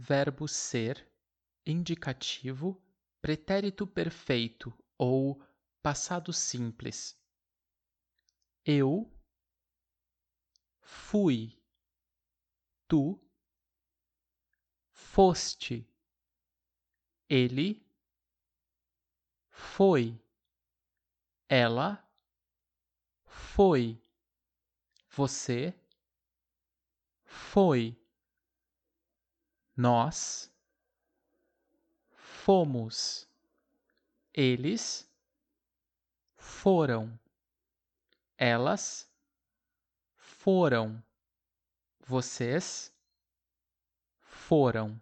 verbo ser, indicativo, pretérito perfeito ou passado simples. Eu fui, tu foste, ele foi, ela foi, você foi, nós fomos, eles foram, elas foram, vocês foram.